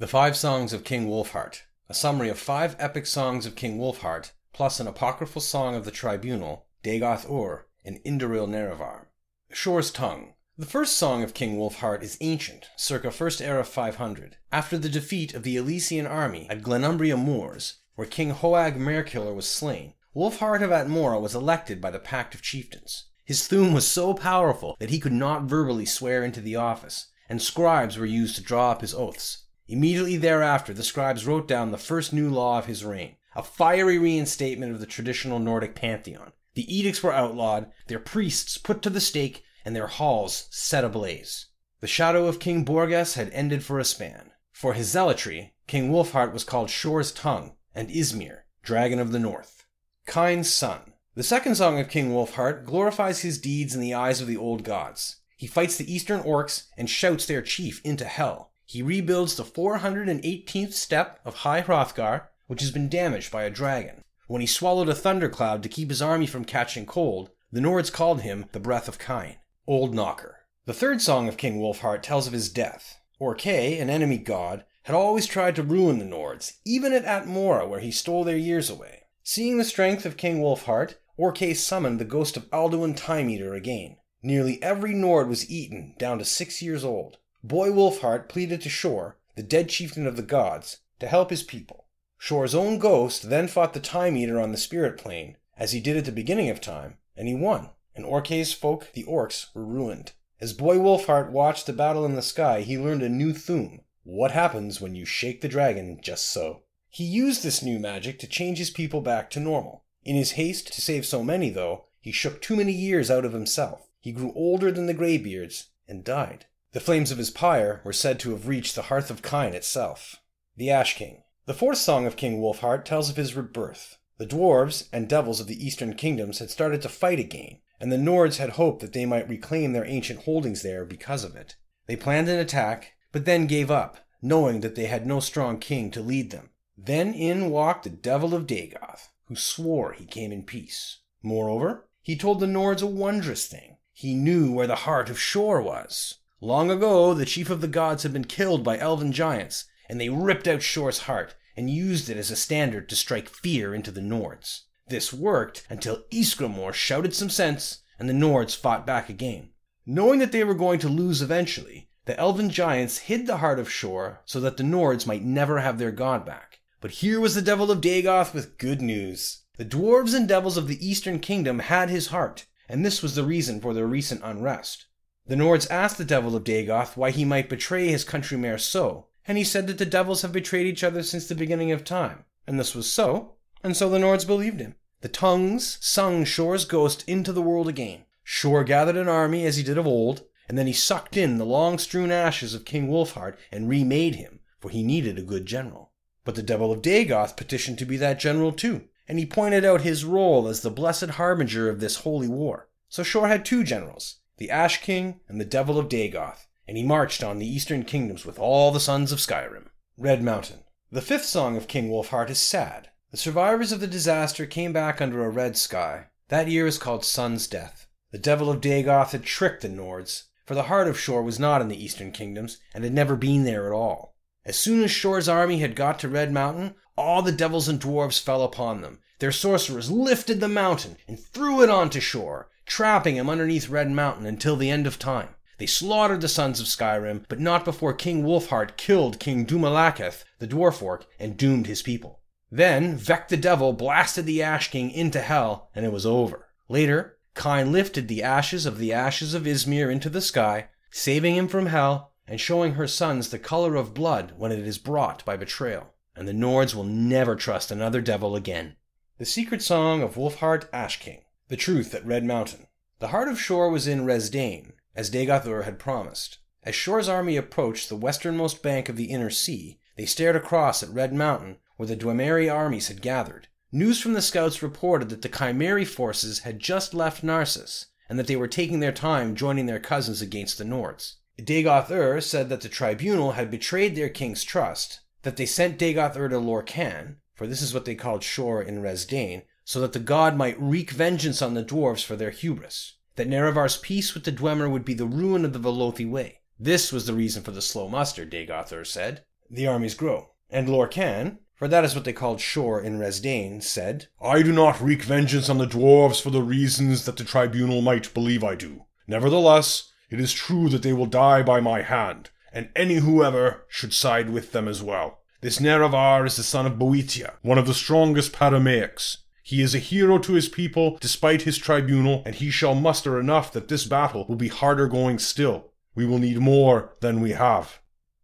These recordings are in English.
The Five Songs of King Wulfharth, a summary of five epic songs of King Wulfharth, plus an apocryphal song of the tribunal, Dagoth Ur, and Indoril Nerevar. Shor's Tongue. The first song of King Wulfharth is ancient, circa first era 500, after the defeat of the Elysian army at Glenumbra Moors, where King Hoag Merkiller was slain. Wulfharth of Atmora was elected by the Pact of Chieftains. His Thu'um was so powerful that he could not verbally swear into the office, and scribes were used to draw up his oaths. Immediately thereafter, the scribes wrote down the first new law of his reign, a fiery reinstatement of the traditional Nordic pantheon. The edicts were outlawed, their priests put to the stake, and their halls set ablaze. The shadow of King Borgas had ended for a span. For his zealotry, King Wulfharth was called Shor's Tongue, and Ysmir, Dragon of the North. Kyne's Son. The second song of King Wulfharth glorifies his deeds in the eyes of the old gods. He fights the eastern orcs and shouts their chief into hell. He rebuilds the 418th step of High Hrothgar, which has been damaged by a dragon. When he swallowed a thundercloud to keep his army from catching cold, the Nords called him the Breath of Kyne, Old Knocker. The third song of King Wulfharth tells of his death. Orkey, an enemy god, had always tried to ruin the Nords, even at Atmora, where he stole their years away. Seeing the strength of King Wulfharth, Orkey summoned the ghost of Alduin Time Eater again. Nearly every Nord was eaten, down to six years old. Boy Wulfharth pleaded to Shor, the dead chieftain of the gods, to help his people. Shor's own ghost then fought the Time Eater on the spirit plane, as he did at the beginning of time, and he won, and Orkey's folk, the orcs, were ruined. As Boy Wulfharth watched the battle in the sky, he learned a new Thu'um. What happens when you shake the dragon just so? He used this new magic to change his people back to normal. In his haste to save so many, though, he shook too many years out of himself. He grew older than the Greybeards and died. The flames of his pyre were said to have reached the hearth of Kyne itself. The Ash King. The fourth song of King Wulfharth tells of his rebirth. The dwarves and devils of the eastern kingdoms had started to fight again, and the Nords had hoped that they might reclaim their ancient holdings there because of it. They planned an attack, but then gave up, knowing that they had no strong king to lead them. Then in walked the devil of Dagoth, who swore he came in peace. Moreover, he told the Nords a wondrous thing. He knew where the heart of Shor was. Long ago, the chief of the gods had been killed by elven giants, and they ripped out Shor's heart and used it as a standard to strike fear into the Nords. This worked until Ysgramor shouted some sense, and the Nords fought back again. Knowing that they were going to lose eventually, the elven giants hid the heart of Shor so that the Nords might never have their god back. But here was the devil of Dagoth with good news. The dwarves and devils of the eastern kingdom had his heart, and this was the reason for their recent unrest. The Nords asked the devil of Dagoth why he might betray his countrymer so, and he said that the devils have betrayed each other since the beginning of time. And this was so, and so the Nords believed him. The tongues sung Shor's ghost into the world again. Shor gathered an army as he did of old, and then he sucked in the long strewn ashes of King Wulfharth and remade him, for he needed a good general. But the devil of Dagoth petitioned to be that general too, and he pointed out his role as the blessed harbinger of this holy war. So Shor had two generals, the Ash King, and the Devil of Dagoth, and he marched on the eastern kingdoms with all the sons of Skyrim. Red Mountain. The fifth song of King Wulfharth is sad. The survivors of the disaster came back under a red sky. That year is called Sun's Death. The Devil of Dagoth had tricked the Nords, for the heart of Shor was not in the eastern kingdoms, and had never been there at all. As soon as Shor's army had got to Red Mountain, all the devils and dwarves fell upon them. Their sorcerers lifted the mountain and threw it onto Shor, trapping him underneath Red Mountain until the end of time. They slaughtered the sons of Skyrim, but not before King Wulfharth killed King Dumalaketh, the dwarf orc, and doomed his people. Then Vehk the Devil blasted the Ash King into hell, and it was over. Later, Kyne lifted the ashes of the ashes of Ysmir into the sky, saving him from hell and showing her sons the color of blood when it is brought by betrayal. And the Nords will never trust another devil again. The Secret Song of Wulfharth Ash King. The truth at Red Mountain. The heart of Shor was in Resdayn, as Dagoth Ur had promised. As Shor's army approached the westernmost bank of the inner sea, they stared across at Red Mountain, where the Dwemeri armies had gathered. News from the scouts reported that the Chimeri forces had just left Narsis, and that they were taking their time joining their cousins against the Nords. Dagoth Ur said that the tribunal had betrayed their king's trust, that they sent Dagoth Ur to Lorkhan, for this is what they called Shor in Resdayn, so that the god might wreak vengeance on the dwarves for their hubris, that Nerevar's peace with the Dwemer would be the ruin of the Velothi way. This was the reason for the slow muster, Dagoth Ur said. The armies grow. And Lorkhan, for that is what they called Shor in Resdayn, said, I do not wreak vengeance on the dwarves for the reasons that the tribunal might believe I do. Nevertheless, it is true that they will die by my hand, and any whoever should side with them as well. This Nerevar is the son of Boethiah, one of the strongest Padomaics. He is a hero to his people despite his tribunal, and he shall muster enough that this battle will be harder going still. We will need more than we have.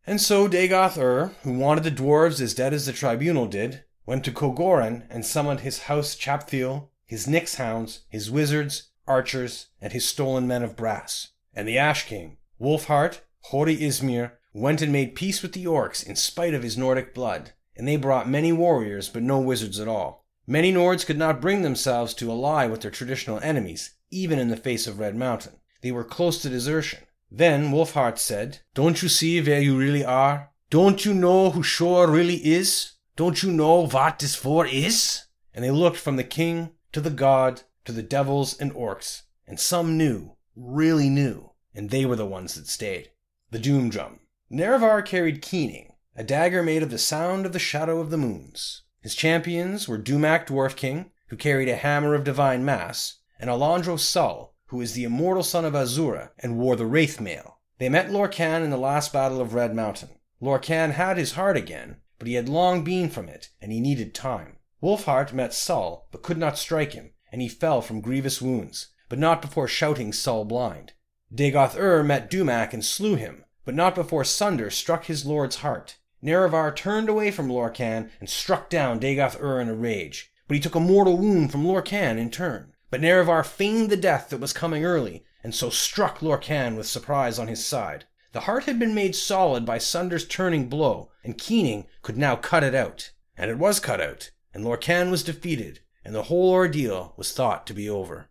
And so Dagoth Ur, who wanted the dwarves as dead as the tribunal did, went to Kogoruhn and summoned his house Chapthiel, his nix hounds, his wizards, archers, and his stolen men of brass. And the Ash King, Wulfharth, Hori Ysmir, went and made peace with the orcs in spite of his Nordic blood, and they brought many warriors but no wizards at all. Many Nords could not bring themselves to ally with their traditional enemies, even in the face of Red Mountain. They were close to desertion. Then Wulfharth said, Don't you see where you really are? Don't you know who Shor really is? Don't you know what this for is? And they looked from the king to the god to the devils and orcs, and some knew, really knew, and they were the ones that stayed. The Doom Drum. Nerevar carried Keening, a dagger made of the sound of the shadow of the moons. His champions were Dumac Dwarf King, who carried a hammer of divine mass, and Alandro Sul, who is the immortal son of Azura and wore the Wraith Mail. They met Lorkhan in the last battle of Red Mountain. Lorkhan had his heart again, but he had long been from it, and he needed time. Wulfharth met Sul, but could not strike him, and he fell from grievous wounds, but not before shouting Sul blind. Dagoth Ur met Dumac and slew him, but not before Sunder struck his lord's heart. Nerevar turned away from Lorkhan and struck down Dagoth Ur in a rage, but he took a mortal wound from Lorkhan in turn. But Nerevar feigned the death that was coming early, and so struck Lorkhan with surprise on his side. The heart had been made solid by Sunder's turning blow, and Keening could now cut it out. And it was cut out, and Lorkhan was defeated, and the whole ordeal was thought to be over.